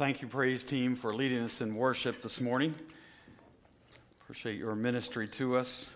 thank you, praise team, for leading us in worship this morning. Appreciate your ministry to us.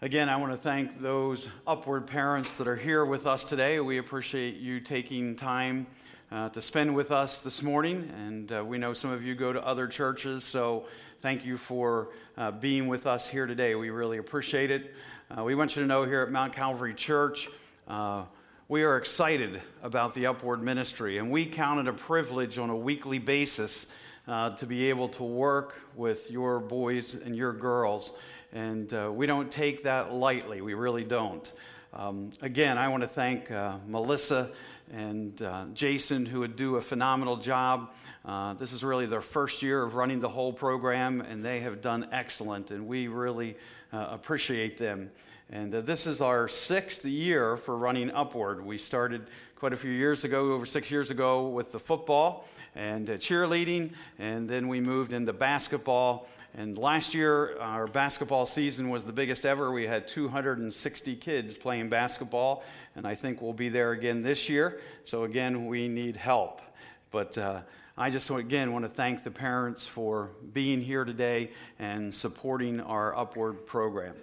Again, I want to thank those Upward parents that are here with us today. We appreciate you taking time uh, to spend with us this morning. And uh, we know some of you go to other churches, so thank you for uh, being with us here today. We really appreciate it. Uh, we want you to know here at Mount Calvary Church, uh, we are excited about the Upward ministry, and we count it a privilege on a weekly basis uh, to be able to work with your boys and your girls. And uh, we don't take that lightly, we really don't. Um, again, I want to thank uh, Melissa and uh, Jason, who would do a phenomenal job. Uh, this is really their first year of running the whole program, and they have done excellent, and we really uh, appreciate them. And uh, this is our sixth year for running Upward. We started quite a few years ago, over six years ago, with the football and uh, cheerleading, and then we moved into basketball. And last year, our basketball season was the biggest ever. We had 260 kids playing basketball, and I think we'll be there again this year. So, again, we need help. But uh, I just, again, want to thank the parents for being here today and supporting our Upward program.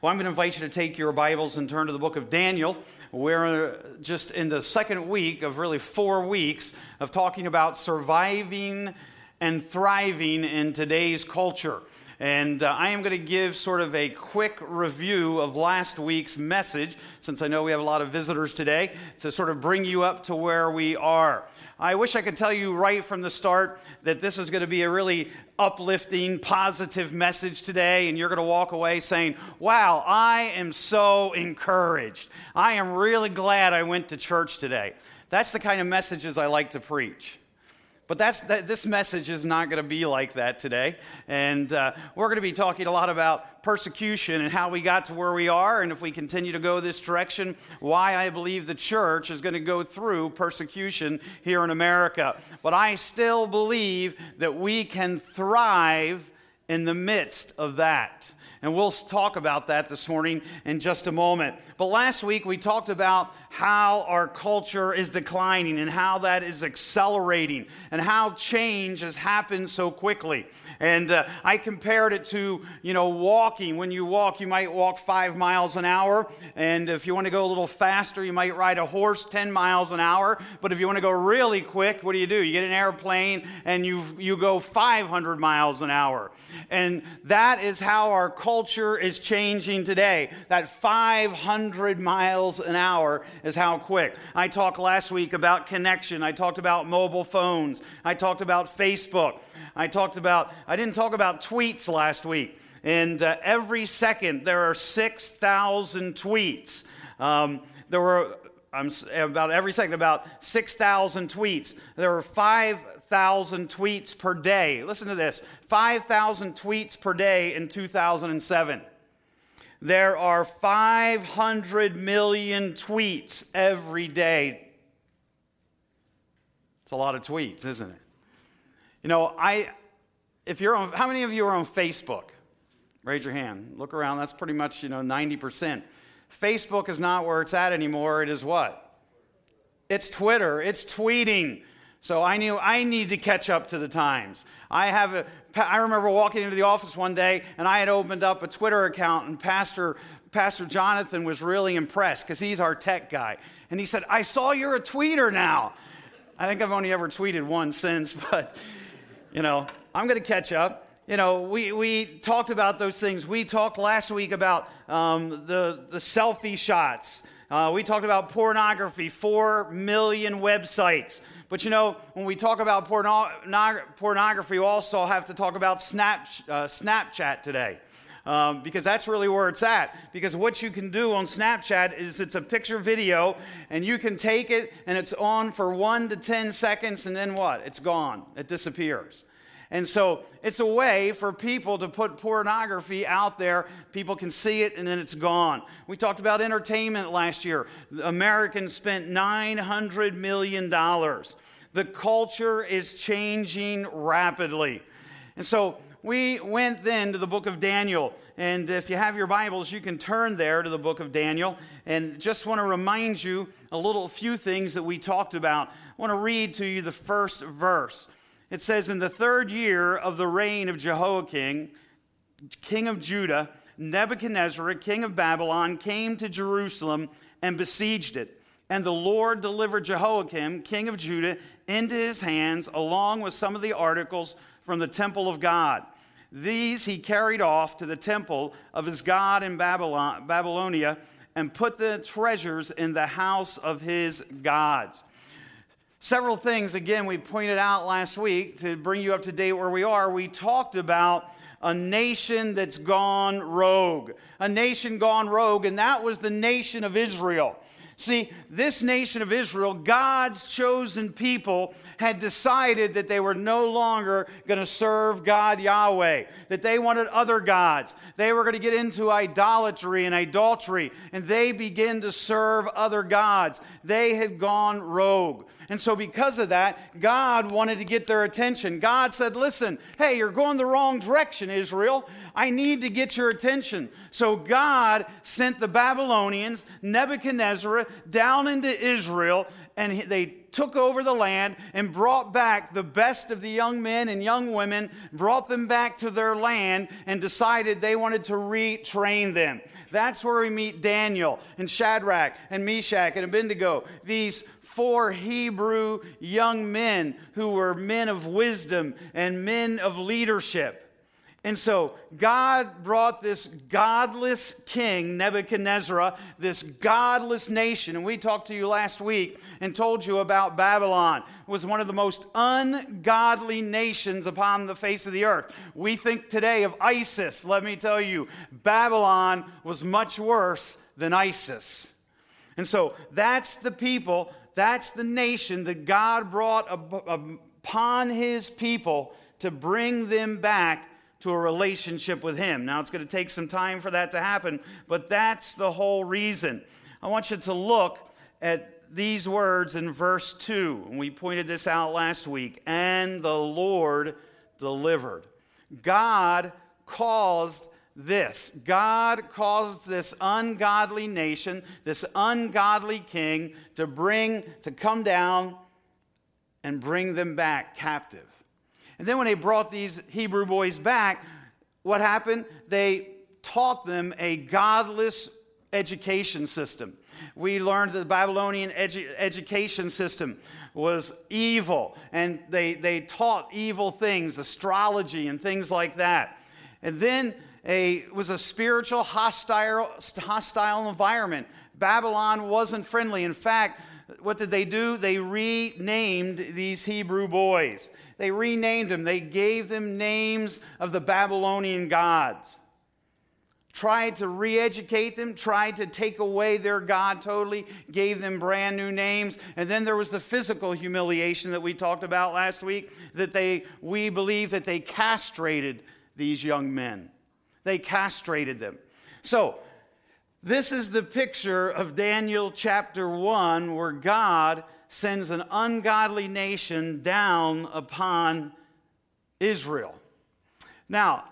Well, I'm going to invite you to take your Bibles and turn to the book of Daniel. We're just in the second week of really four weeks of talking about surviving and thriving in today's culture. And uh, I am going to give sort of a quick review of last week's message, since I know we have a lot of visitors today, to sort of bring you up to where we are. I wish I could tell you right from the start that this is going to be a really uplifting, positive message today, and you're going to walk away saying, Wow, I am so encouraged. I am really glad I went to church today. That's the kind of messages I like to preach. But that's, that, this message is not going to be like that today. And uh, we're going to be talking a lot about persecution and how we got to where we are, and if we continue to go this direction, why I believe the church is going to go through persecution here in America. But I still believe that we can thrive in the midst of that. And we'll talk about that this morning in just a moment. But last week we talked about how our culture is declining and how that is accelerating and how change has happened so quickly. And uh, I compared it to, you know, walking. When you walk, you might walk five miles an hour. And if you want to go a little faster, you might ride a horse 10 miles an hour. But if you want to go really quick, what do you do? You get an airplane and you, you go 500 miles an hour. And that is how our culture is changing today. That 500 miles an hour is how quick. I talked last week about connection. I talked about mobile phones. I talked about Facebook. I talked about, I didn't talk about tweets last week. And uh, every second, there are 6,000 tweets. Um, there were, I'm, about every second, about 6,000 tweets. There were 5,000 tweets per day. Listen to this 5,000 tweets per day in 2007. There are 500 million tweets every day. It's a lot of tweets, isn't it? You know, I, if you're on, how many of you are on Facebook? Raise your hand. Look around. That's pretty much, you know, 90%. Facebook is not where it's at anymore. It is what? It's Twitter. It's tweeting. So I knew I need to catch up to the times. I have a, I remember walking into the office one day and I had opened up a Twitter account and Pastor Pastor Jonathan was really impressed because he's our tech guy. And he said, I saw you're a tweeter now. I think I've only ever tweeted once since, but you know, I'm to catch up. You know, we, we talked about those things. We talked last week about um, the, the selfie shots. Uh, we talked about pornography, 4 million websites. But you know, when we talk about porno- pornography, we also have to talk about Snap, uh, Snapchat today. Um, because that's really where it's at. Because what you can do on Snapchat is it's a picture video, and you can take it and it's on for one to 10 seconds, and then what? It's gone, it disappears. And so it's a way for people to put pornography out there. People can see it and then it's gone. We talked about entertainment last year. Americans spent $900 million. The culture is changing rapidly. And so we went then to the book of Daniel. And if you have your Bibles, you can turn there to the book of Daniel. And just want to remind you a little few things that we talked about. I want to read to you the first verse. It says, In the third year of the reign of Jehoiakim, king of Judah, Nebuchadnezzar, king of Babylon, came to Jerusalem and besieged it. And the Lord delivered Jehoiakim, king of Judah, into his hands, along with some of the articles from the temple of God. These he carried off to the temple of his God in Babylon, Babylonia and put the treasures in the house of his gods. Several things, again, we pointed out last week to bring you up to date where we are. We talked about a nation that's gone rogue. A nation gone rogue, and that was the nation of Israel. See, this nation of Israel, God's chosen people, had decided that they were no longer going to serve God Yahweh, that they wanted other gods. They were going to get into idolatry and adultery, and they began to serve other gods. They had gone rogue. And so, because of that, God wanted to get their attention. God said, Listen, hey, you're going the wrong direction, Israel. I need to get your attention. So, God sent the Babylonians, Nebuchadnezzar, down into Israel, and they took over the land and brought back the best of the young men and young women, brought them back to their land, and decided they wanted to retrain them. That's where we meet Daniel and Shadrach and Meshach and Abednego, these four Hebrew young men who were men of wisdom and men of leadership. And so God brought this godless king, Nebuchadnezzar, this godless nation. And we talked to you last week and told you about Babylon it was one of the most ungodly nations upon the face of the earth. We think today of ISIS. Let me tell you, Babylon was much worse than ISIS. And so that's the people, that's the nation that God brought upon his people to bring them back to a relationship with Him. Now, it's going to take some time for that to happen, but that's the whole reason. I want you to look at these words in verse 2. We pointed this out last week. And the Lord delivered. God caused this. God caused this ungodly nation, this ungodly king, to bring, to come down and bring them back captive. And then when they brought these Hebrew boys back, what happened? They taught them a godless education system. We learned that the Babylonian edu- education system was evil, and they, they taught evil things, astrology and things like that. And then a, was a spiritual, hostile, hostile environment. Babylon wasn't friendly. In fact, what did they do? They renamed these Hebrew boys. They renamed them. They gave them names of the Babylonian gods. Tried to re educate them, tried to take away their God totally, gave them brand new names. And then there was the physical humiliation that we talked about last week that they, we believe that they castrated these young men. They castrated them. So, this is the picture of Daniel chapter 1 where God sends an ungodly nation down upon Israel. Now,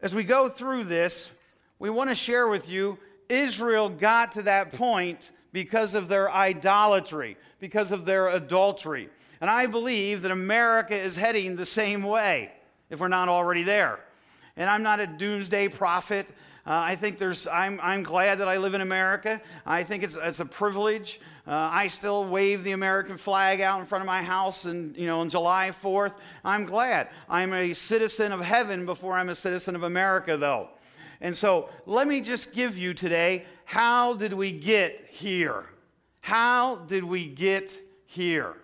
as we go through this, we want to share with you Israel got to that point because of their idolatry, because of their adultery. And I believe that America is heading the same way, if we're not already there. And I'm not a doomsday prophet. Uh, I think there's, I'm, I'm glad that I live in America. I think it's, it's a privilege. Uh, I still wave the American flag out in front of my house and, you know, on July 4th. I'm glad. I'm a citizen of heaven before I'm a citizen of America, though. And so let me just give you today how did we get here? How did we get here?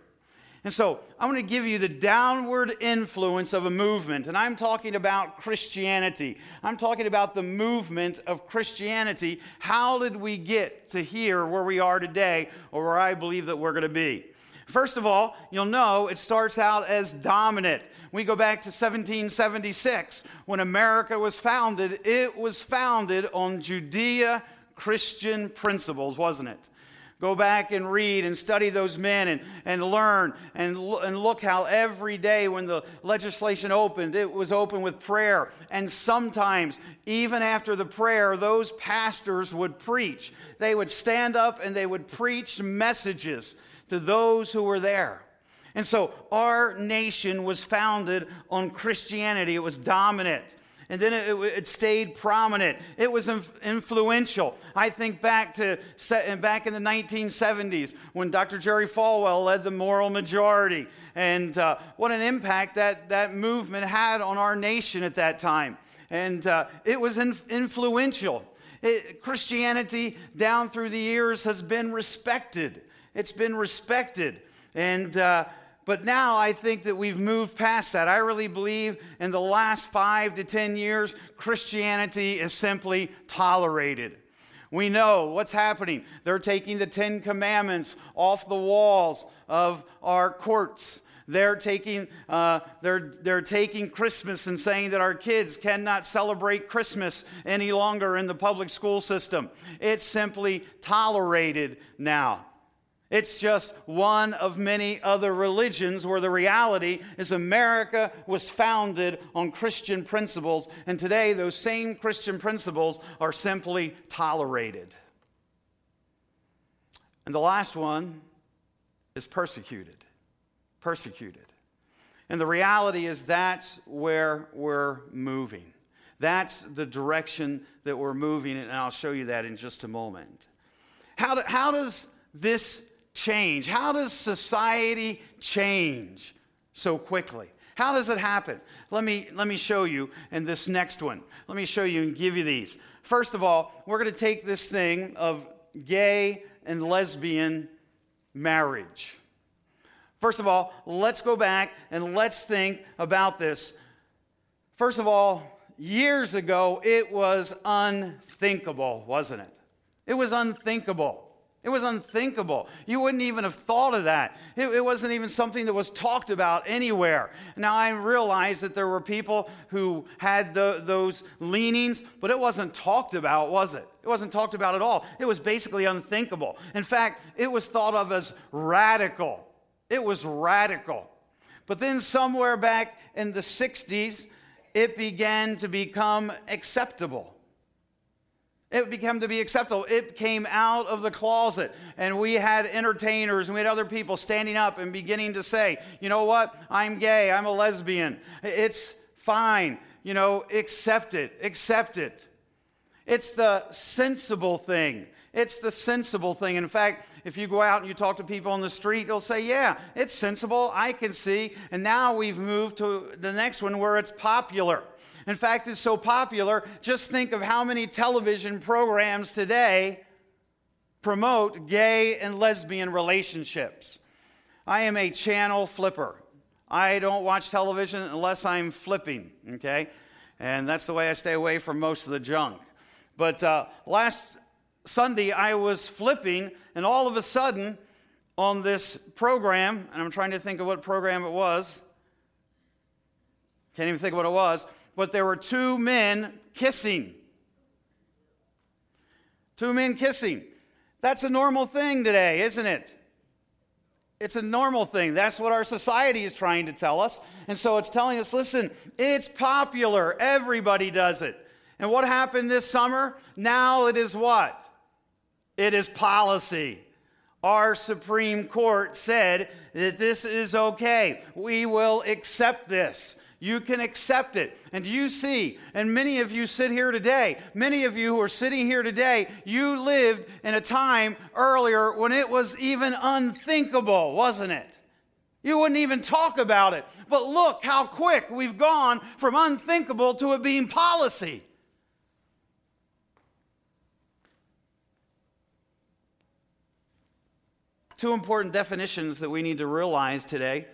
And so I'm going to give you the downward influence of a movement. And I'm talking about Christianity. I'm talking about the movement of Christianity. How did we get to here where we are today, or where I believe that we're going to be? First of all, you'll know it starts out as dominant. We go back to 1776 when America was founded. It was founded on Judea Christian principles, wasn't it? Go back and read and study those men and, and learn and, and look how every day when the legislation opened, it was open with prayer. And sometimes, even after the prayer, those pastors would preach. They would stand up and they would preach messages to those who were there. And so our nation was founded on Christianity, it was dominant and then it, it, stayed prominent. It was influential. I think back to back in the 1970s when Dr. Jerry Falwell led the moral majority, and uh, what an impact that that movement had on our nation at that time. And uh, it was in, influential. It, Christianity down through the years has been respected. It's been respected, and. Uh, but now I think that we've moved past that. I really believe in the last five to 10 years, Christianity is simply tolerated. We know what's happening. They're taking the Ten Commandments off the walls of our courts. They're taking, uh, they're, they're taking Christmas and saying that our kids cannot celebrate Christmas any longer in the public school system. It's simply tolerated now. It's just one of many other religions where the reality is America was founded on Christian principles, and today those same Christian principles are simply tolerated. And the last one is persecuted. Persecuted. And the reality is that's where we're moving. That's the direction that we're moving, and I'll show you that in just a moment. How, do, how does this change? How does society change so quickly? How does it happen? Let me, let me show you in this next one. Let me show you and give you these. First of all, we're going to take this thing of gay and lesbian marriage. First of all, let's go back and let's think about this. First of all, years ago, it was unthinkable, wasn't it? It was unthinkable. It was unthinkable. You wouldn't even have thought of that. It, it, wasn't even something that was talked about anywhere. Now, I realize that there were people who had the, those leanings, but it wasn't talked about, was it? It wasn't talked about at all. It was basically unthinkable. In fact, it was thought of as radical. It was radical. But then, somewhere back in the 60s, it began to become acceptable. It became to be acceptable. It came out of the closet. And we had entertainers and we had other people standing up and beginning to say, you know what? I'm gay. I'm a lesbian. It's fine. You know, accept it. Accept it. It's the sensible thing. It's the sensible thing. In fact, if you go out and you talk to people on the street, they'll say, Yeah, it's sensible. I can see. And now we've moved to the next one where it's popular. In fact, it's so popular, just think of how many television programs today promote gay and lesbian relationships. I am a channel flipper. I don't watch television unless I'm flipping, okay? And that's the way I stay away from most of the junk. But uh, last Sunday, I was flipping, and all of a sudden, on this program, and I'm trying to think of what program it was, can't even think of what it was, but there were two men kissing. Two men kissing. That's a normal thing today, isn't it? It's a normal thing. That's what our society is trying to tell us. And so it's telling us listen, it's popular. Everybody does it. And what happened this summer? Now it is what? It is policy. Our Supreme Court said that this is okay. We will accept this. You can accept it. And you see, and many of you sit here today, many of you who are sitting here today, you lived in a time earlier when it was even unthinkable, wasn't it? You wouldn't even talk about it. But look how quick we've gone from unthinkable to it being policy. Two important definitions that we need to realize today.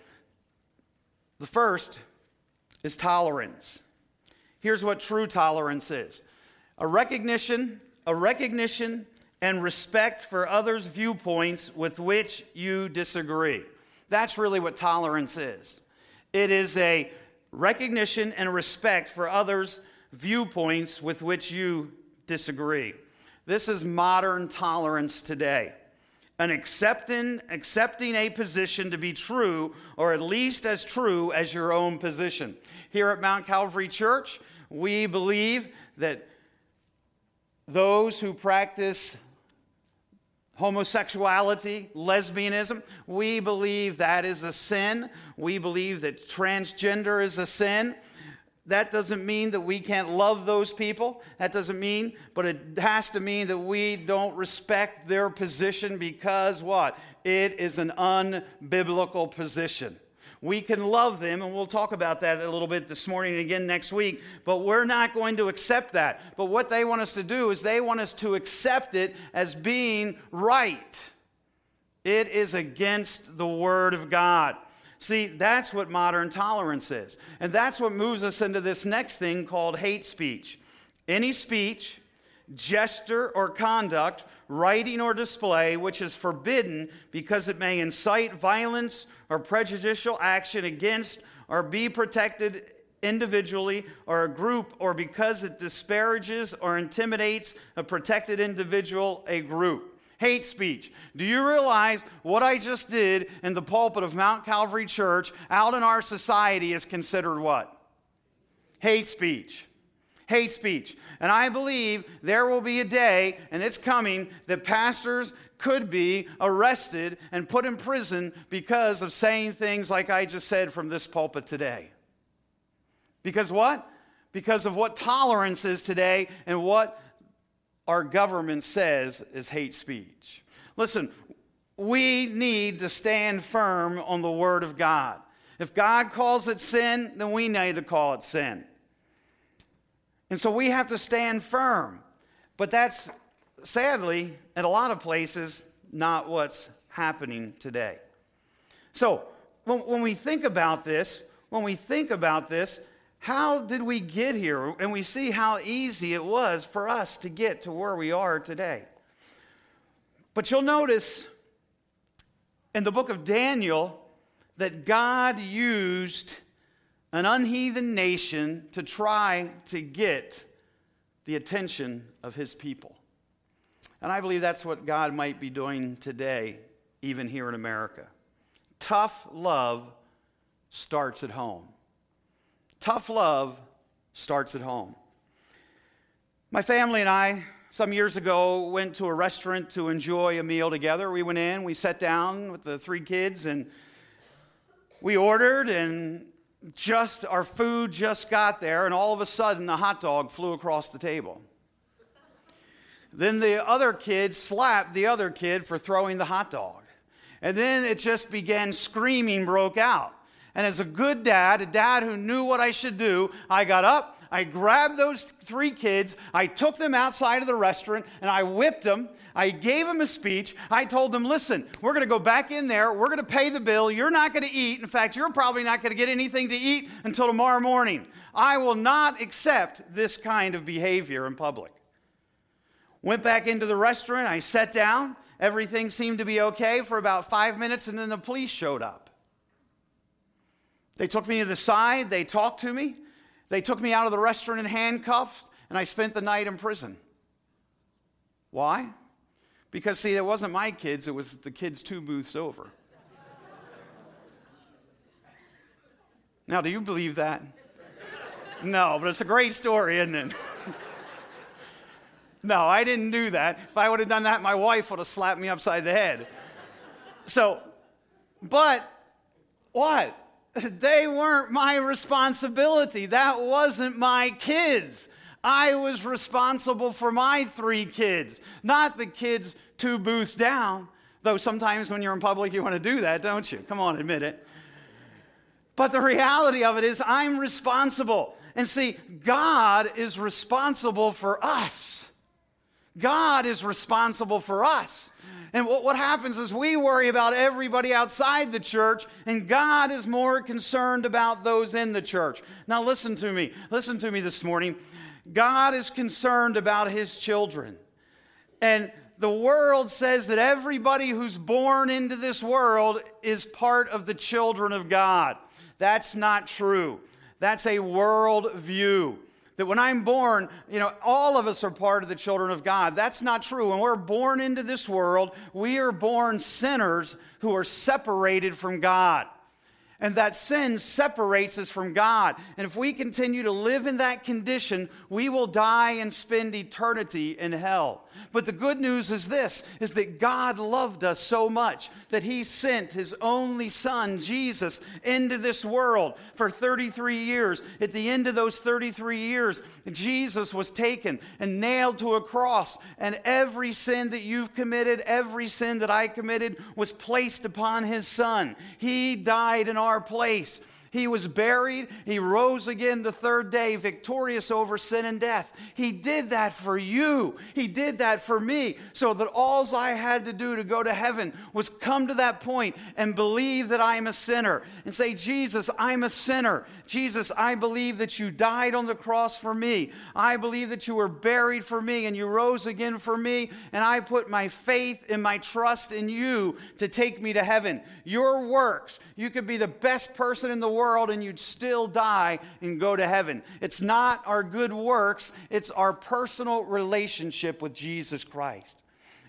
The first is tolerance. Here's what true tolerance is a recognition, a recognition and respect for others' viewpoints with which you disagree. That's really what tolerance is. It is a recognition and respect for others' viewpoints with which you disagree. This is modern tolerance today. An accepting, accepting a position to be true, or at least as true as your own position. Here at Mount Calvary Church, we believe that those who practice homosexuality, lesbianism, we believe that is a sin. We believe that transgender is a sin. That doesn't mean that we can't love those people. That doesn't mean, but it has to mean that we don't respect their position because what? It is an unbiblical position. We can love them, and we'll talk about that a little bit this morning and again next week, but we're not going to accept that. But what they want us to do is they want us to accept it as being right. It is against the Word of God. See, that's what modern tolerance is. And that's what moves us into this next thing called hate speech. Any speech, gesture, or conduct, writing or display which is forbidden because it may incite violence or prejudicial action against or be protected individually or a group or because it disparages or intimidates a protected individual, a group. Hate speech. Do you realize what I just did in the pulpit of Mount Calvary Church out in our society is considered what? Hate speech hate speech. And I believe there will be a day, and it's coming, that pastors could be arrested and put in prison because of saying things like I just said from this pulpit today. Because what? Because of what tolerance is today and what our government says is hate speech. Listen, we need to stand firm on the Word of God. If God calls it sin, then we need to call it sin. And so we have to stand firm. But that's sadly, at a lot of places, not what's happening today. So when, we think about this, when we think about this, how did we get here? And we see how easy it was for us to get to where we are today. But you'll notice in the book of Daniel that God used an unheathen nation to try to get the attention of his people. And I believe that's what God might be doing today, even here in America. Tough love starts at home. Tough love starts at home. My family and I, some years ago, went to a restaurant to enjoy a meal together. We went in, we sat down with the three kids, and we ordered, and just our food just got there, and all of a sudden a hot dog flew across the table. then the other kid slapped the other kid for throwing the hot dog. And then it just began screaming, broke out. And as a good dad, a dad who knew what I should do, I got up, I grabbed those three kids, I took them outside of the restaurant, and I whipped them. I gave them a speech. I told them, listen, we're going to go back in there, we're going to pay the bill, you're not going to eat. In fact, you're probably not going to get anything to eat until tomorrow morning. I will not accept this kind of behavior in public. Went back into the restaurant, I sat down. Everything seemed to be okay for about five minutes, and then the police showed up. They took me to the side, they talked to me, they took me out of the restaurant in handcuffs, and I spent the night in prison. Why? Because, see, it wasn't my kids, it was the kids two booths over. now, do you believe that? No, but it's a great story, isn't it? no, I didn't do that. If I would have done that, my wife would have slapped me upside the head. So, but what? They weren't my responsibility. That wasn't my kids. I was responsible for my three kids, not the kids two booths down. Though sometimes when you're in public, you want to do that, don't you? Come on, admit it. But the reality of it is, I'm responsible. And see, God is responsible for us. God is responsible for us. And what, what happens is we worry about everybody outside the church, and God is more concerned about those in the church. Now, listen to me. Listen to me this morning. God is concerned about his children. And the world says that everybody who's born into this world is part of the children of God. That's not true. That's a world view. That when I'm born, you know, all of us are part of the children of God. That's not true. When we're born into this world, we are born sinners who are separated from God. And that sin separates us from God. And if we continue to live in that condition, we will die and spend eternity in hell. But the good news is this is that God loved us so much that he sent his only son Jesus into this world for 33 years. At the end of those 33 years, Jesus was taken and nailed to a cross, and every sin that you've committed, every sin that I committed was placed upon his son. He died in our place. He was buried. He rose again the third day, victorious over sin and death. He did that for you. He did that for me. So that all I had to do to go to heaven was come to that point and believe that I am a sinner and say, Jesus, I'm a sinner. Jesus, I believe that you died on the cross for me. I believe that you were buried for me and you rose again for me. And I put my faith and my trust in you to take me to heaven. Your works, you could be the best person in the world and you'd still die and go to heaven. It's not our good works, it's our personal relationship with Jesus Christ.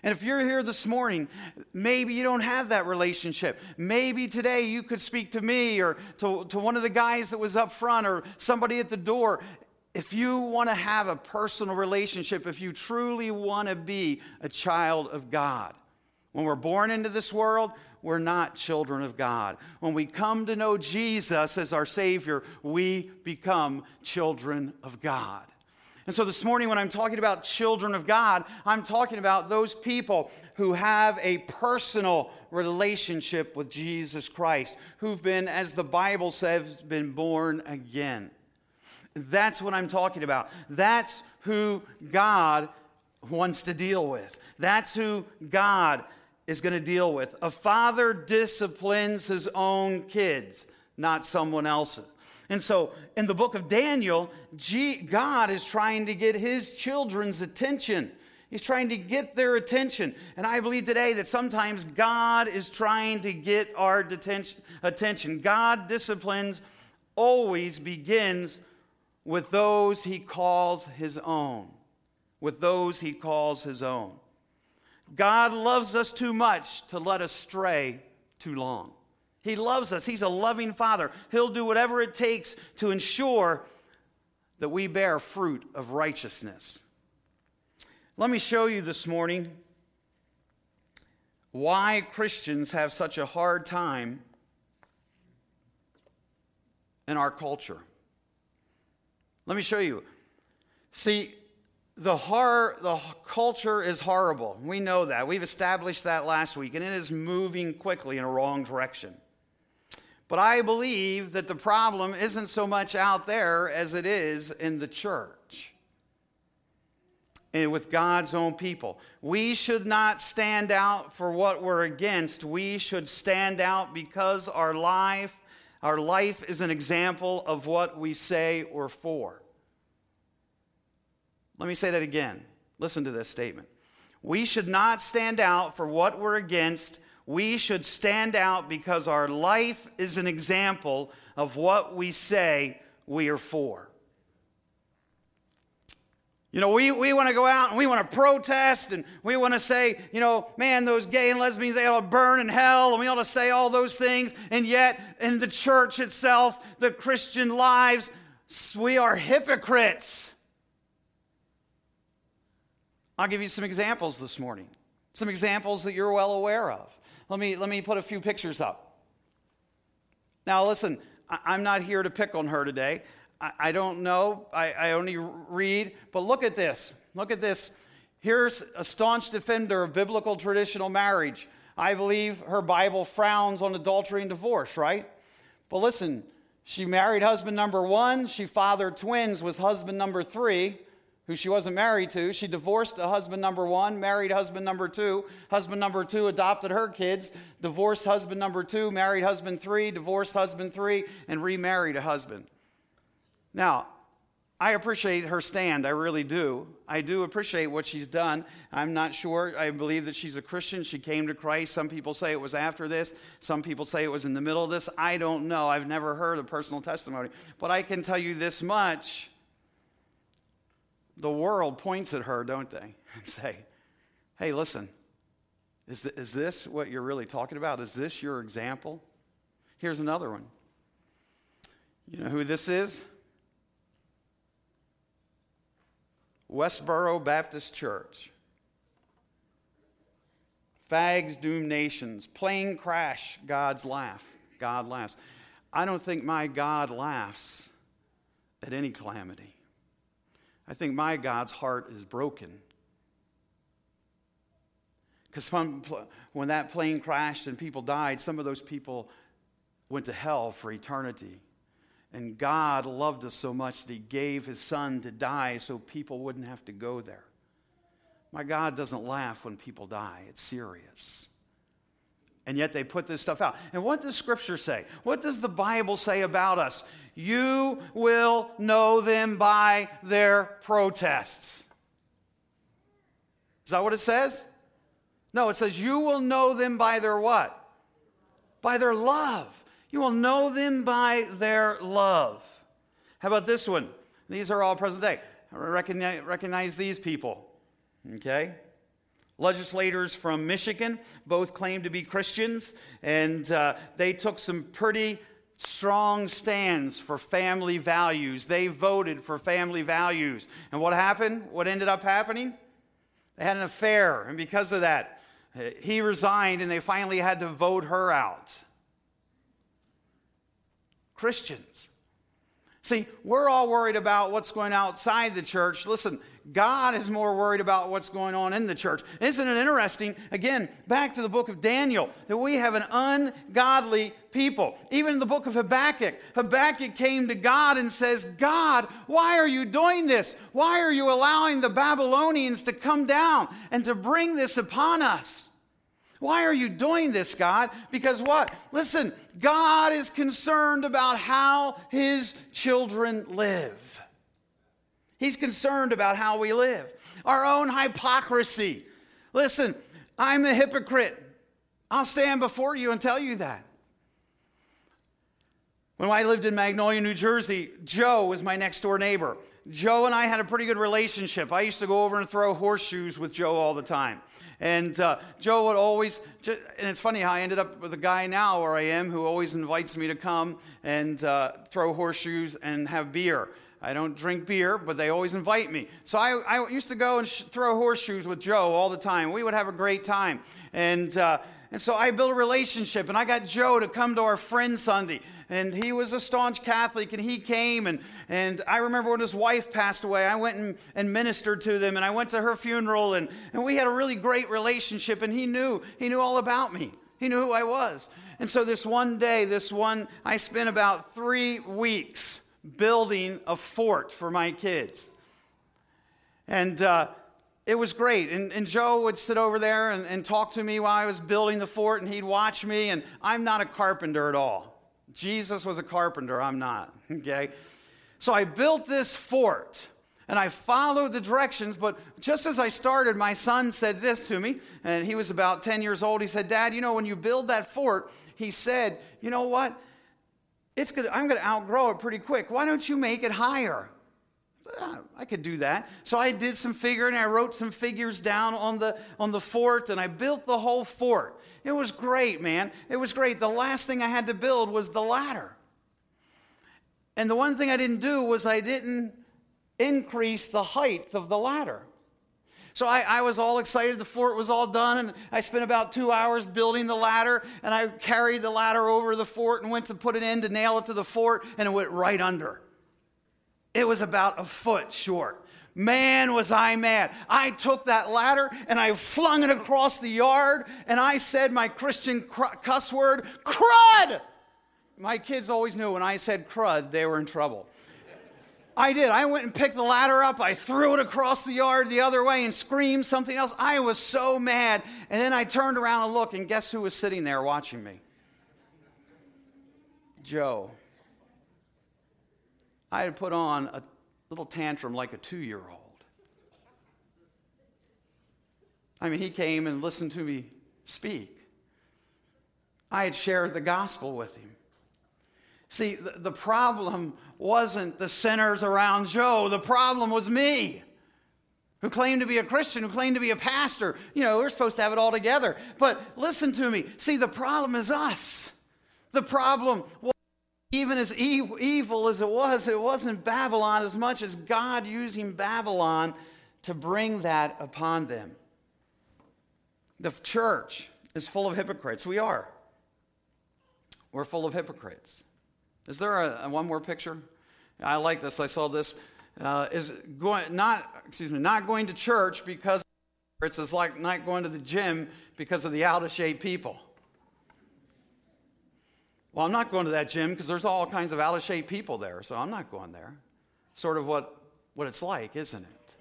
And if you're here this morning, maybe you don't have that relationship. Maybe today you could speak to me or to, to one of the guys that was up front or somebody at the door. If you want to have a personal relationship, if you truly want to be a child of God, when we're born into this world, we're not children of God. When we come to know Jesus as our Savior, we become children of God. And so this morning, when I'm talking about children of God, I'm talking about those people who have a personal relationship with Jesus Christ, who've been, as the Bible says, been born again. That's what I'm talking about. That's who God wants to deal with. That's who God is going to deal with. A father disciplines his own kids, not someone else's. And so in the book of Daniel, God is trying to get his children's attention. He's trying to get their attention. And I believe today that sometimes God is trying to get our attention. God disciplines always begins with those he calls his own. With those he calls his own. God loves us too much to let us stray too long. He loves us. He's a loving Father. He'll do whatever it takes to ensure that we bear fruit of righteousness. Let me show you this morning why Christians have such a hard time in our culture. Let me show you. See, the horror, the culture is horrible. We know that. We've established that last week, and it is moving quickly in a wrong direction. But I believe that the problem isn't so much out there as it is in the church and with God's own people. We should not stand out for what we're against. We should stand out because our life, our life is an example of what we say we're for. Let me say that again. Listen to this statement. We should not stand out for what we're against we should stand out because our life is an example of what we say we are for. You know, we, we want to go out and we want to protest and we want to say, you know, man, those gay and lesbians, they ought to burn in hell and we ought to say all those things. And yet, in the church itself, the Christian lives, we are hypocrites. I'll give you some examples this morning, some examples that you're well aware of. Let me, let me put a few pictures up. Now, listen, I, am not here to pick on her today. I, don't know. I, I only read. But look at this. Look at this. Here's a staunch defender of biblical traditional marriage. I believe her Bible frowns on adultery and divorce, right? But listen, she married husband number one. She fathered twins with husband number three who she wasn't married to. She divorced a husband number one, married husband number two. Husband number two adopted her kids, divorced husband number two, married husband three, divorced husband three, and remarried a husband. Now, I appreciate her stand. I really do. I do appreciate what she's done. I'm not sure. I believe that she's a Christian. She came to Christ. Some people say it was after this. Some people say it was in the middle of this. I don't know. I've never heard a personal testimony. But I can tell you this much the world points at her, don't they? And say, hey, listen, is, is this what you're really talking about? Is this your example? Here's another one. You know who this is? Westboro Baptist Church. Fags doom nations. Plane crash, God's laugh. God laughs. I don't think my God laughs at any calamity. I think my God's heart is broken. Because when that plane crashed and people died, some of those people went to hell for eternity. And God loved us so much that He gave His Son to die so people wouldn't have to go there. My God doesn't laugh when people die, it's serious. And yet they put this stuff out. And what does Scripture say? What does the Bible say about us? You will know them by their protests. Is that what it says? No, it says you will know them by their what? By their love. You will know them by their love. How about this one? These are all present day. Recognize, recognize these people. Okay? Legislators from Michigan both claimed to be Christians, and uh, they took some pretty strong stands for family values. They voted for family values. And what happened? What ended up happening? They had an affair, and because of that, he resigned, and they finally had to vote her out. Christians. See, we're all worried about what's going outside the church. Listen, God is more worried about what's going on in the church. Isn't it interesting? Again, back to the book of Daniel, that we have an ungodly people. Even in the book of Habakkuk, Habakkuk came to God and says, God, why are you doing this? Why are you allowing the Babylonians to come down and to bring this upon us? Why are you doing this, God? Because what? Listen, God is concerned about how his children live. He's concerned about how we live. Our own hypocrisy. Listen, I'm the hypocrite. I'll stand before you and tell you that. When I lived in Magnolia, New Jersey, Joe was my next door neighbor. Joe and I had a pretty good relationship. I used to go over and throw horseshoes with Joe all the time. And uh, Joe would always, and it's funny how I ended up with a guy now where I am who always invites me to come and uh, throw horseshoes and have beer. I don't drink beer, but they always invite me. So I, I used to go and sh- throw horseshoes with Joe all the time. We would have a great time. And, uh, and so I built a relationship, and I got Joe to come to our friend Sunday and he was a staunch Catholic, and he came. And, and I remember when his wife passed away, I went and, and ministered to them, and I went to her funeral, and, and we had a really great relationship, and he knew, he knew all about me. He knew who I was. And so this one day, this one, I spent about three weeks building a fort for my kids. And uh, it was great. And, and, Joe would sit over there and, and talk to me while I was building the fort, and he'd watch me. And I'm not a carpenter at all. Jesus was a carpenter, I'm not, okay? So I built this fort and I followed the directions, but just as I started, my son said this to me, and he was about 10 years old. He said, Dad, you know, when you build that fort, he said, You know what? It's gonna, I'm going to outgrow it pretty quick. Why don't you make it higher? Ah, I could do that. So I did some figuring. I wrote some figures down on the, on the fort, and I built the whole fort. It was great, man. It was great. The last thing I had to build was the ladder. And the one thing I didn't do was I didn't increase the height of the ladder. So I, I, was all excited. The fort was all done, and I spent about two hours building the ladder. And I carried the ladder over the fort and went to put it in to nail it to the fort, and it went right under. It was about a foot short. Man, was I mad. I took that ladder and I flung it across the yard and I said my Christian cuss word, crud. My kids always knew when I said crud, they were in trouble. I did. I went and picked the ladder up. I threw it across the yard the other way and screamed something else. I was so mad. And then I turned around and looked, and guess who was sitting there watching me? Joe. I had put on a little tantrum like a two year old. I mean, he came and listened to me speak. I had shared the gospel with him. See, the, the problem wasn't the sinners around Joe, the problem was me. who claimed to be a Christian, who claimed to be a pastor. You know, we're supposed to have it all together. But listen to me. See, the problem is us. The problem, even as evil as it was, it wasn't Babylon as much as God using Babylon to bring that upon them. The church is full of hypocrites. We are. We're full of hypocrites. Is there a, a one more picture? I like this. I saw this. Uh, is going not excuse me not going to church because it's like not going to the gym because of the out of shape people. Well, I'm not going to that gym because there's all kinds of out of shape people there, so I'm not going there. Sort of what, what it's like, isn't it?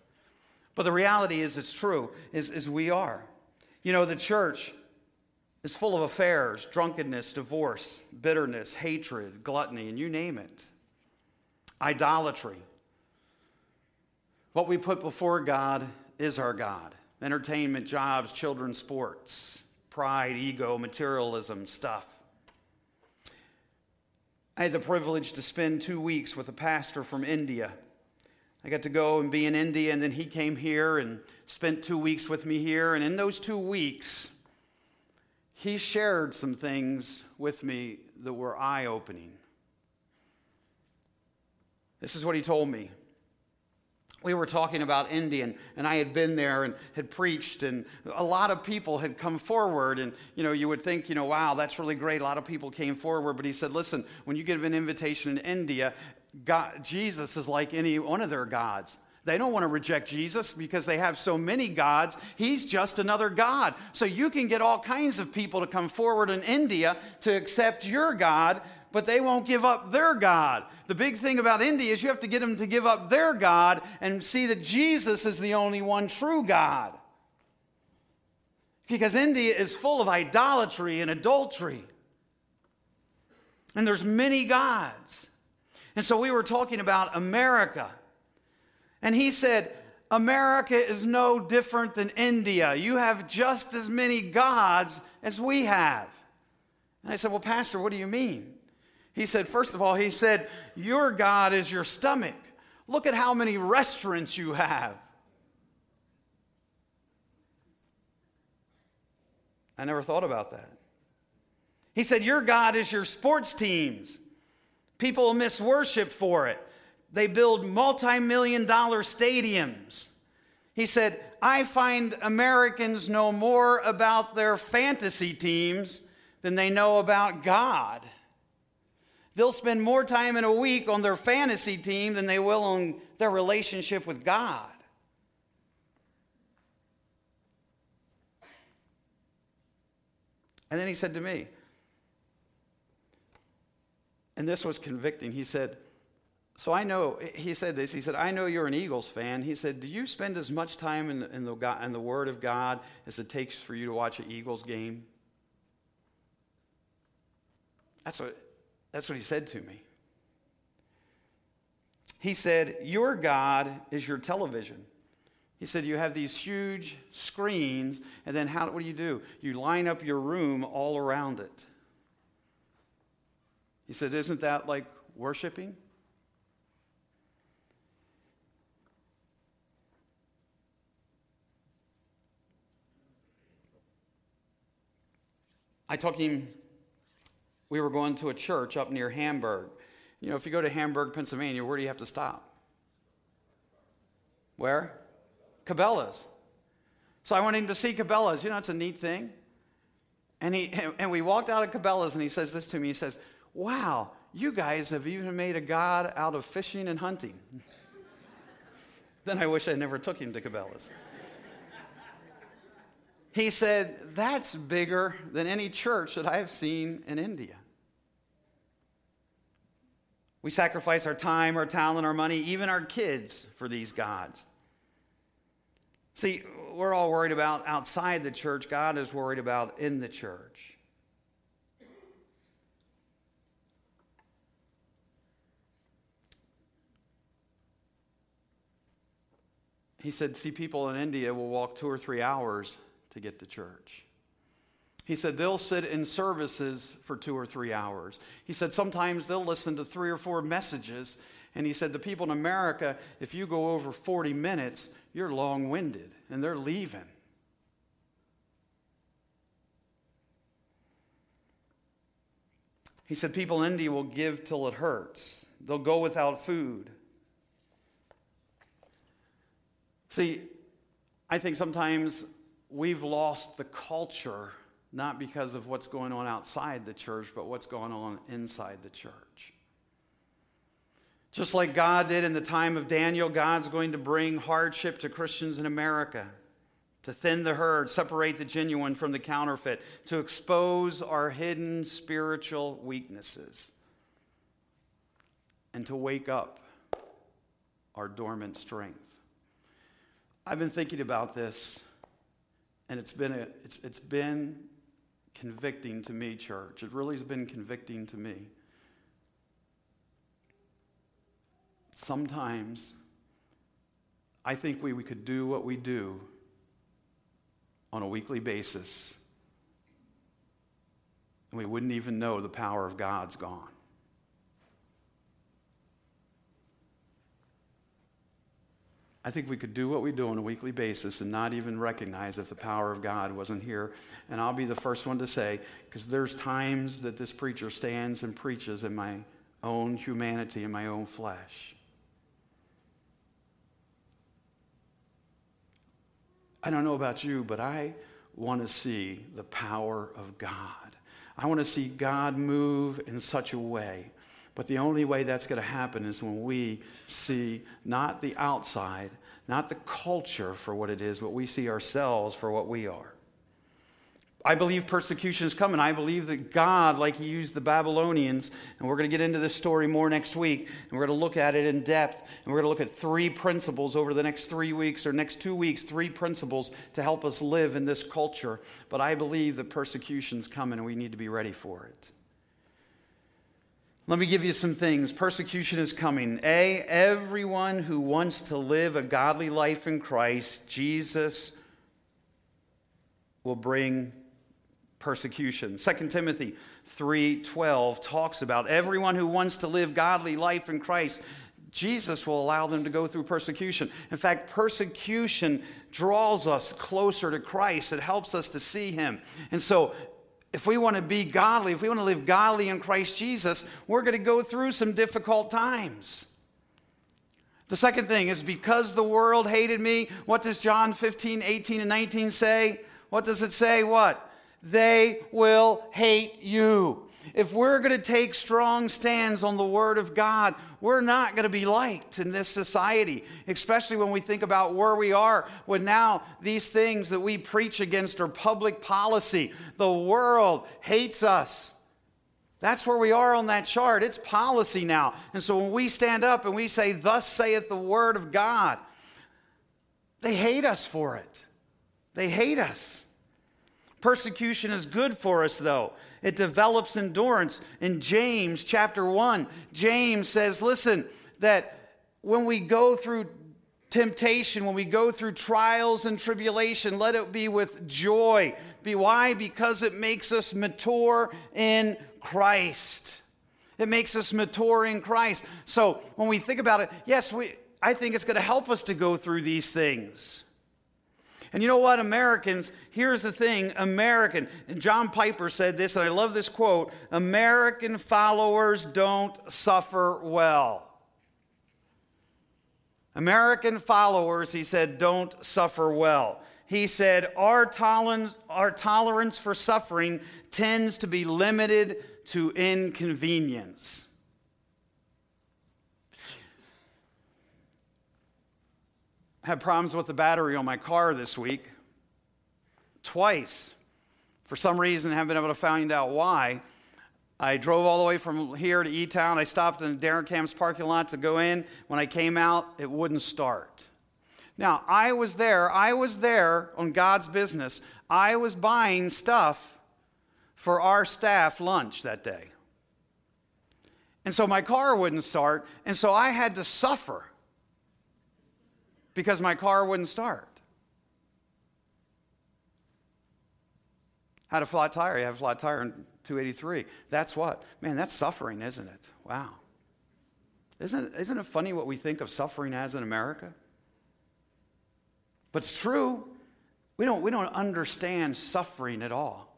But the reality is, it's true, is, is we are. You know, the church is full of affairs, drunkenness, divorce, bitterness, hatred, gluttony, and you name it. Idolatry. What we put before God is our God entertainment, jobs, children, sports, pride, ego, materialism, stuff. I had the privilege to spend two weeks with a pastor from India. I got to go and be in India, and then he came here and spent two weeks with me here. And in those two weeks, he shared some things with me that were eye opening. This is what he told me we were talking about Indian, and I had been there and had preached, and a lot of people had come forward. And you know, you would think, you know, wow, that's really great. A lot of people came forward, but he said, listen, when you give an invitation in India, God, Jesus is like any one of their gods. They don't want to reject Jesus because they have so many gods. He's just another God. So you can get all kinds of people to come forward in India to accept your God, but they won't give up their God. The big thing about India is you have to get them to give up their God and see that Jesus is the only one true God. Because India is full of idolatry and adultery. And there's many gods. And so we were talking about America. And he said, America is no different than India. You have just as many gods as we have. And I said, Well, Pastor, what do you mean? He said, first of all, he said, Your God is your stomach. Look at how many restaurants you have. I never thought about that. He said, Your God is your sports teams. People miss worship for it. They build multi million dollar stadiums. He said, I find Americans know more about their fantasy teams than they know about God. They'll spend more time in a week on their fantasy team than they will on their relationship with God. And then he said to me, and this was convicting. He said, So I know, he said this, he said, I know you're an Eagles fan. He said, Do you spend as much time in, in, the, in the Word of God as it takes for you to watch an Eagles game? That's what that's what he said to me. He said, Your God is your television. He said, You have these huge screens, and then how, what do you do? You line up your room all around it. He said, Isn't that like worshiping? I took him we were going to a church up near Hamburg. You know, if you go to Hamburg, Pennsylvania, where do you have to stop? Where? Cabela's. So I went in to see Cabela's. You know, it's a neat thing. And, he, and we walked out of Cabela's, and he says this to me. He says, Wow, you guys have even made a god out of fishing and hunting. then I wish I never took him to Cabela's. He said, That's bigger than any church that I have seen in India. We sacrifice our time, our talent, our money, even our kids for these gods. See, we're all worried about outside the church. God is worried about in the church. He said, See, people in India will walk two or three hours to get to church. He said they'll sit in services for two or three hours. He said sometimes they'll listen to three or four messages And he said, The people in America, if you go over 40 minutes, you're long winded, and they're leaving. He said, People in India will give till it hurts, they'll go without food. See, I think sometimes we've lost the culture not because of what's going on outside the church, but what's going on inside the church. Just like God did in the time of Daniel, God's going to bring hardship to Christians in America to thin the herd, separate the genuine from the counterfeit, to expose our hidden spiritual weaknesses, and to wake up our dormant strength. I've been thinking about this, and it's been, a, it's, it's been convicting to me, church. It really has been convicting to me. Sometimes I think we, we could do what we do on a weekly basis, and we wouldn't even know the power of God's gone. I think we could do what we do on a weekly basis and not even recognize that the power of God wasn't here. And I'll be the first one to say, because there's times that this preacher stands and preaches in my own humanity, in my own flesh. I don't know about you, but I want to see the power of God. I want to see God move in such a way but the only way that's going to happen is when we see not the outside, not the culture for what it is, but we see ourselves for what we are. I believe persecution is coming. I believe that God, like He used the Babylonians, and we're going to get into this story more next week, and we're going to look at it in depth, and we're going to look at three principles over the next three weeks or next two weeks, three principles to help us live in this culture. But I believe that persecution is coming, and we need to be ready for it. Let me give you some things. Persecution is coming. A, everyone who wants to live a godly life in Christ, Jesus will bring persecution. 2 Timothy 3:12 talks about everyone who wants to live godly life in Christ, Jesus will allow them to go through persecution. In fact, persecution draws us closer to Christ. It helps us to see him. And so if we want to be godly, if we want to live godly in Christ Jesus, we're going to go through some difficult times. The second thing is because the world hated me, what does John 15, 18, and 19 say? What does it say? What? They will hate you. If we're going to take strong stands on the Word of God, we're not going to be liked in this society, especially when we think about where we are when now these things that we preach against are public policy. The world hates us. That's where we are on that chart. It's policy now. And so when we stand up and we say, Thus saith the Word of God, they hate us for it. They hate us. Persecution is good for us, though it develops endurance. In James chapter 1, James says, listen, that when we go through temptation, when we go through trials and tribulation, let it be with joy. Be why? Because it makes us mature in Christ. It makes us mature in Christ. So when we think about it, yes, we, I think it's going to help us to go through these things. And you know what, Americans, here's the thing American, and John Piper said this, and I love this quote American followers don't suffer well. American followers, he said, don't suffer well. He said, our tolerance, our tolerance for suffering tends to be limited to inconvenience. Had problems with the battery on my car this week. Twice. For some reason, I haven't been able to find out why. I drove all the way from here to E Town. I stopped in Darrenkamp's parking lot to go in. When I came out, it wouldn't start. Now, I was there. I was there on God's business. I was buying stuff for our staff lunch that day. And so my car wouldn't start. And so I had to suffer because my car wouldn't start. Had a flat tire. You have a flat tire in 283. That's what? Man, that's suffering, isn't it? Wow. Isn't, isn't it funny what we think of suffering as in America? But it's true. We don't, we don't understand suffering at all.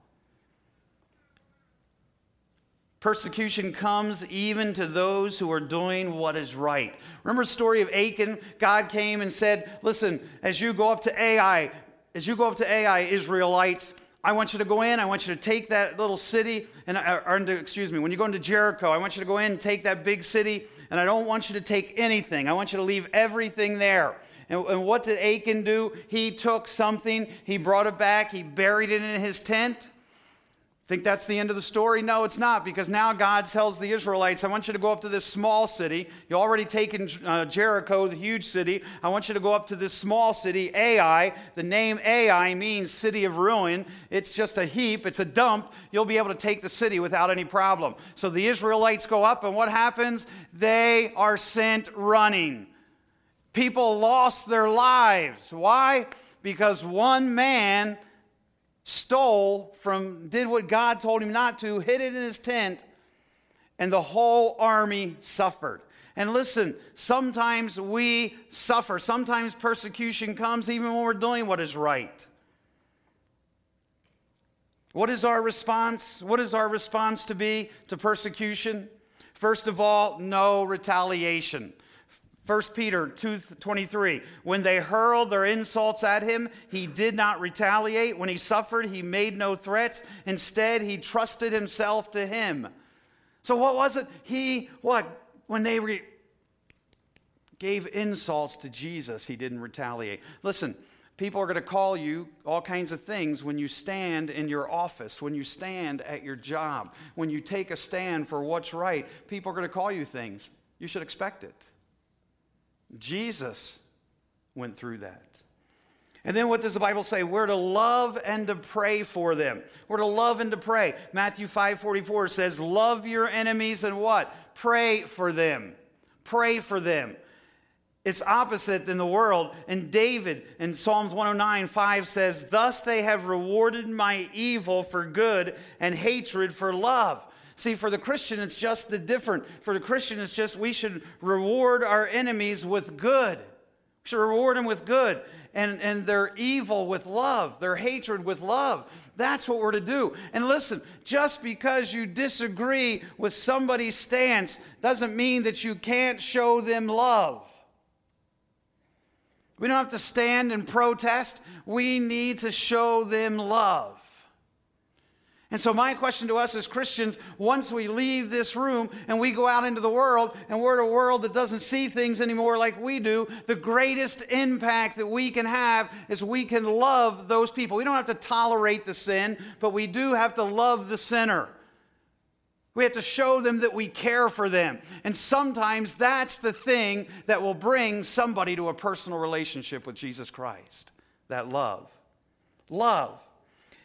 Persecution comes even to those who are doing what is right. Remember the story of Achan? God came and said, Listen, as you go up to Ai, as you go up to Ai, Israelites, I want you to go in. I want you to take that little city, and uh, or, into, excuse me, when you go into Jericho, I want you to go in and take that big city, and I don't want you to take anything. I want you to leave everything there. And, and what did Achan do? He took something, he brought it back, he buried it in his tent. Think that's the end of the story? No, it's not, because now God tells the Israelites, I want you to go up to this small city. You already taken uh, Jericho, the huge city. I want you to go up to this small city, Ai. The name Ai means city of ruin. It's just a heap, it's a dump. You'll be able to take the city without any problem. So the Israelites go up, and what happens? They are sent running. People lost their lives. Why? Because one man stole from, did what God told him not to, hid it in his tent, and the whole army suffered. And listen, sometimes we suffer. Sometimes persecution comes even when we're doing what is right. What is our response? What is our response to be to persecution? First of all, no retaliation. 1 Peter 2:23 When they hurled their insults at him he did not retaliate. When he suffered he made no threats. Instead he trusted himself to him. So what was it? He what? When they re- gave insults to Jesus he didn't retaliate. Listen people are going to call you all kinds of things when you stand in your office when you stand at your job when you take a stand for what's right. People are going to call you things. You should expect it Jesus went through that. And then what does the Bible say? We're to love and to pray for them. We're to love and to pray. Matthew 5 44 says, Love your enemies and what? Pray for them. Pray for them. It's opposite than the world. And David in Psalms 109 5 says, Thus they have rewarded my evil for good and hatred for love. See, for the Christian, it's just the different. For the Christian, it's just we should reward our enemies with good. We should reward them with good and, and their evil with love, their hatred with love. That's what we're to do. And listen, just because you disagree with somebody's stance doesn't mean that you can't show them love. We don't have to stand and protest. We need to show them love. And so, my question to us as Christians, once we leave this room and we go out into the world, and we're in a world that doesn't see things anymore like we do, the greatest impact that we can have is we can love those people. We don't have to tolerate the sin, but we do have to love the sinner. We have to show them that we care for them. And sometimes that's the thing that will bring somebody to a personal relationship with Jesus Christ that love. Love.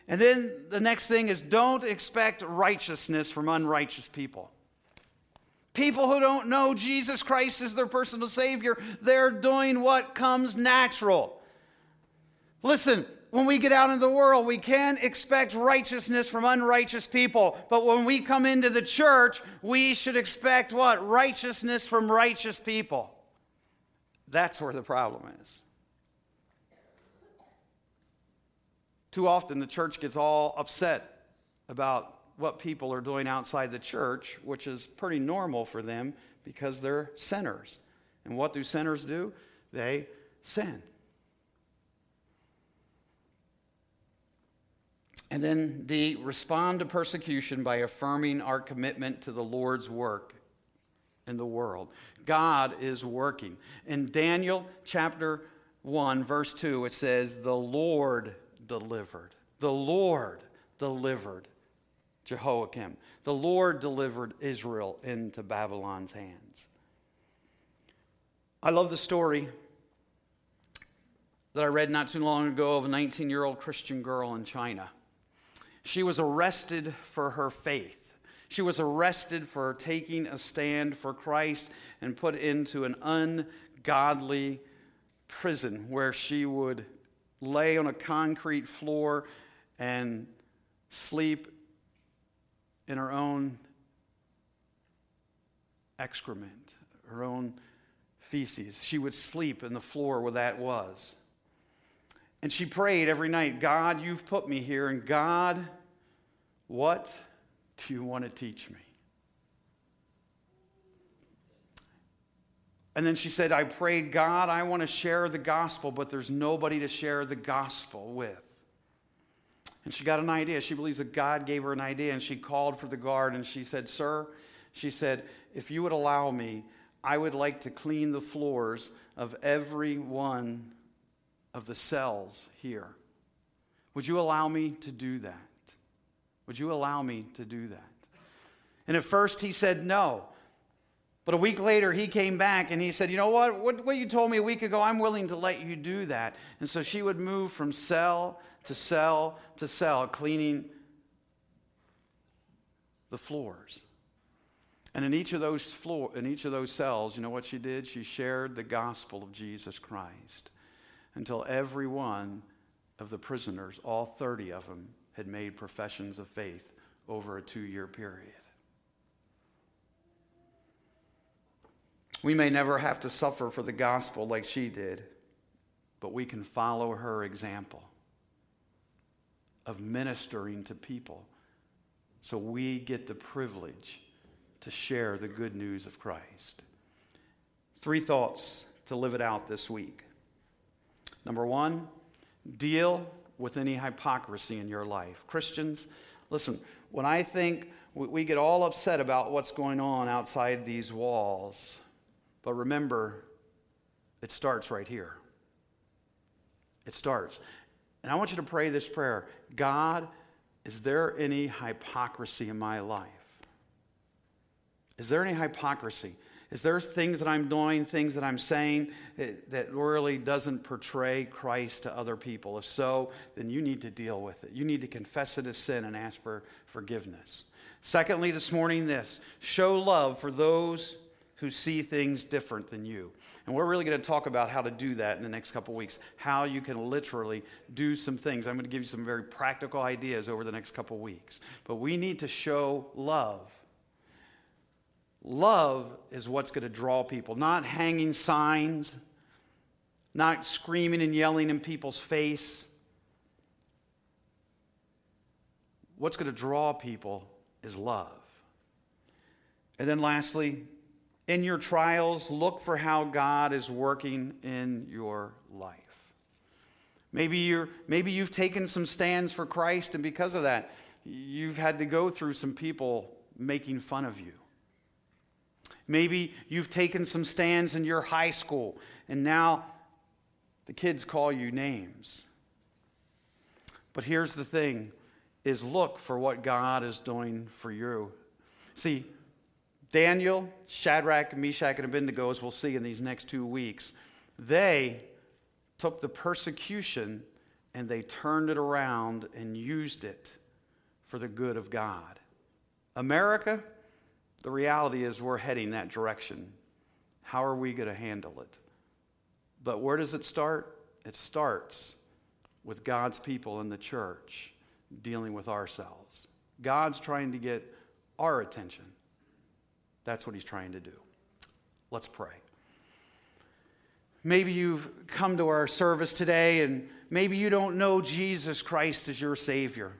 And then the next thing is don't expect righteousness from unrighteous people. People who don't know Jesus Christ as their personal Savior, they're doing what comes natural. Listen, when we get out in the world, we can expect righteousness from unrighteous people. But when we come into the church, we should expect what? Righteousness from righteous people. That's where the problem is. Too often, the church gets all upset about what people are doing outside the church, which is pretty normal for them because they're sinners. And what do sinners do? They sin. And then D, respond to persecution by affirming our commitment to the Lord's work in the world. God is working. In Daniel chapter 1, verse 2, it says, The Lord delivered. The Lord delivered Jehoiakim. The Lord delivered Israel into Babylon's hands. I love the story that I read not too long ago of a 19 year old Christian girl in China. She was arrested for her faith. She was arrested for taking a stand for Christ and put into an ungodly prison where she would lay on a concrete floor and sleep in her own excrement, her own feces. She would sleep in the floor where that was. And she prayed every night God, you've put me here, and God, what do you want to teach me? And then she said, I prayed, God, I want to share the gospel, but there's nobody to share the gospel with. And she got an idea. She believes that God gave her an idea, and she called for the guard and she said, Sir, she said, if you would allow me, I would like to clean the floors of every one of the cells here. Would you allow me to do that? Would you allow me to do that? And at first he said no. But a week later, he came back and he said, You know what? what? What you told me a week ago, I'm willing to let you do that. And so she would move from cell to cell to cell, cleaning the floors. And in each of those floor, in each of those cells, you know what she did? She shared the gospel of Jesus Christ until every one of the prisoners, all 30 of them, had made professions of faith over a two year period. We may never have to suffer for the gospel like she did, but we can follow her example of ministering to people so we get the privilege to share the good news of Christ. Three thoughts to live it out this week. Number one, deal with any hypocrisy in your life. Christians, listen, when I think we get all upset about what's going on outside these walls, but remember, it starts right here. It starts. And I want you to pray this prayer God, is there any hypocrisy in my life? Is there any hypocrisy? Is there things that I'm doing, things that I'm saying eh, that really doesn't portray Christ to other people? If so, then you need to deal with it. You need to confess it as sin and ask for forgiveness. Secondly, this morning, this show love for those who see things different than you. And we're really going to talk about how to do that in the next couple weeks, how you can literally do some things. I'm going to give you some very practical ideas over the next couple weeks. But we need to show love. Love is what's going to draw people, not hanging signs, not screaming and yelling in people's face. What's going to draw people is love. And then lastly, in your trials, look for how God is working in your life. Maybe, you're, maybe you've taken some stands for Christ, and because of that, you've had to go through some people making fun of you. Maybe you've taken some stands in your high school, and now the kids call you names. But here's the thing is look for what God is doing for you. See, Daniel, Shadrach, Meshach, and Abednego, as we'll see in these next two weeks, they took the persecution and they turned it around and used it for the good of God. America, the reality is we're heading that direction. How are we going to handle it? But where does it start? It starts with God's people in the church dealing with ourselves. God's trying to get our attention. That's what he's trying to do. Let's pray. Maybe you've come to our service today and maybe you don't know Jesus Christ as your Savior.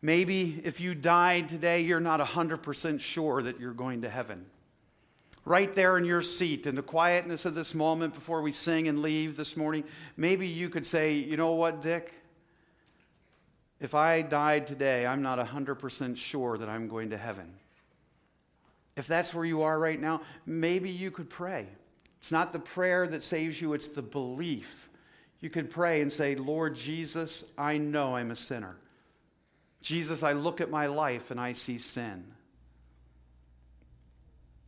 Maybe if you died today, you're not 100% sure that you're going to heaven. Right there in your seat, in the quietness of this moment before we sing and leave this morning, maybe you could say, You know what, Dick? If I died today, I'm not 100% sure that I'm going to heaven. If that's where you are right now, maybe you could pray. It's not the prayer that saves you, it's the belief. You could pray and say, Lord Jesus, I know I'm a sinner. Jesus, I look at my life and I see sin.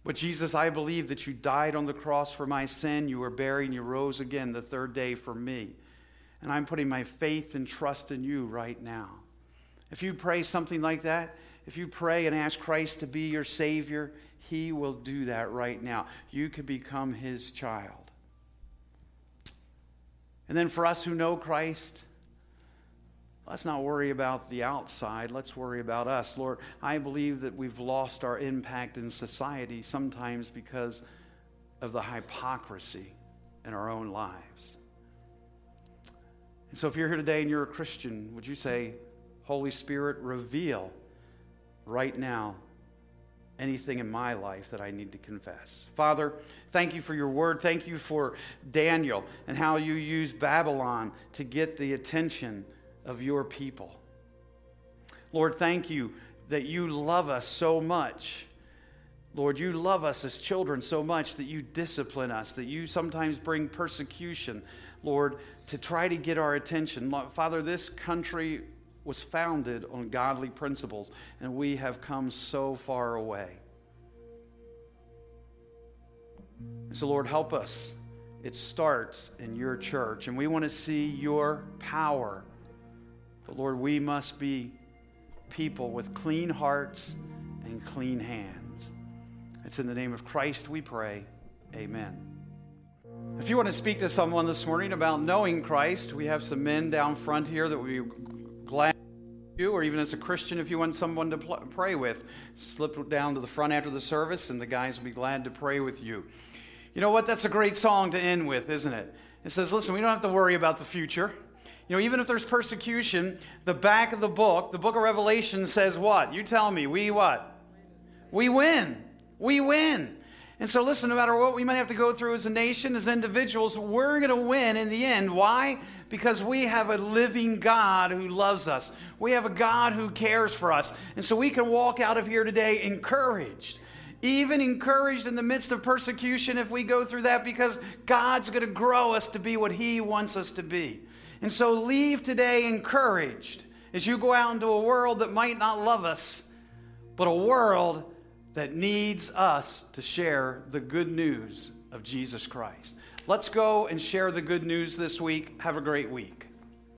But Jesus, I believe that you died on the cross for my sin. You were buried and you rose again the third day for me. And I'm putting my faith and trust in you right now. If you pray something like that, if you pray and ask Christ to be your Savior, He will do that right now. You could become His child. And then for us who know Christ, let's not worry about the outside. Let's worry about us. Lord, I believe that we've lost our impact in society sometimes because of the hypocrisy in our own lives. And so, if you're here today and you're a Christian, would you say, Holy Spirit, reveal right now anything in my life that I need to confess? Father, thank you for your word. Thank you for Daniel and how you used Babylon to get the attention of your people. Lord, thank you that you love us so much. Lord, you love us as children so much that you discipline us, that you sometimes bring persecution, Lord, to try to get our attention. Father, this country was founded on godly principles, and we have come so far away. So, Lord, help us. It starts in your church, and we want to see your power. But, Lord, we must be people with clean hearts and clean hands. It's in the name of Christ we pray. Amen. If you want to speak to someone this morning about knowing Christ, we have some men down front here that we glad you, or even as a Christian, if you want someone to pl- pray with, slip down to the front after the service, and the guys will be glad to pray with you. You know what? That's a great song to end with, isn't it? It says, listen, we don't have to worry about the future. You know, even if there's persecution, the back of the book, the book of Revelation says what? You tell me, we what? We win. We win. And so, listen, no matter what we might have to go through as a nation, as individuals, we're going to win in the end. Why? Because we have a living God who loves us. We have a God who cares for us. And so we can walk out of here today encouraged. Even encouraged in the midst of persecution if we go through that because God's going to grow us to be what He wants us to be. And so leave today encouraged as you go out into a world that might not love us, but a world that needs us to share the good news of Jesus Christ. Let's go and share the good news this week. Have a great week.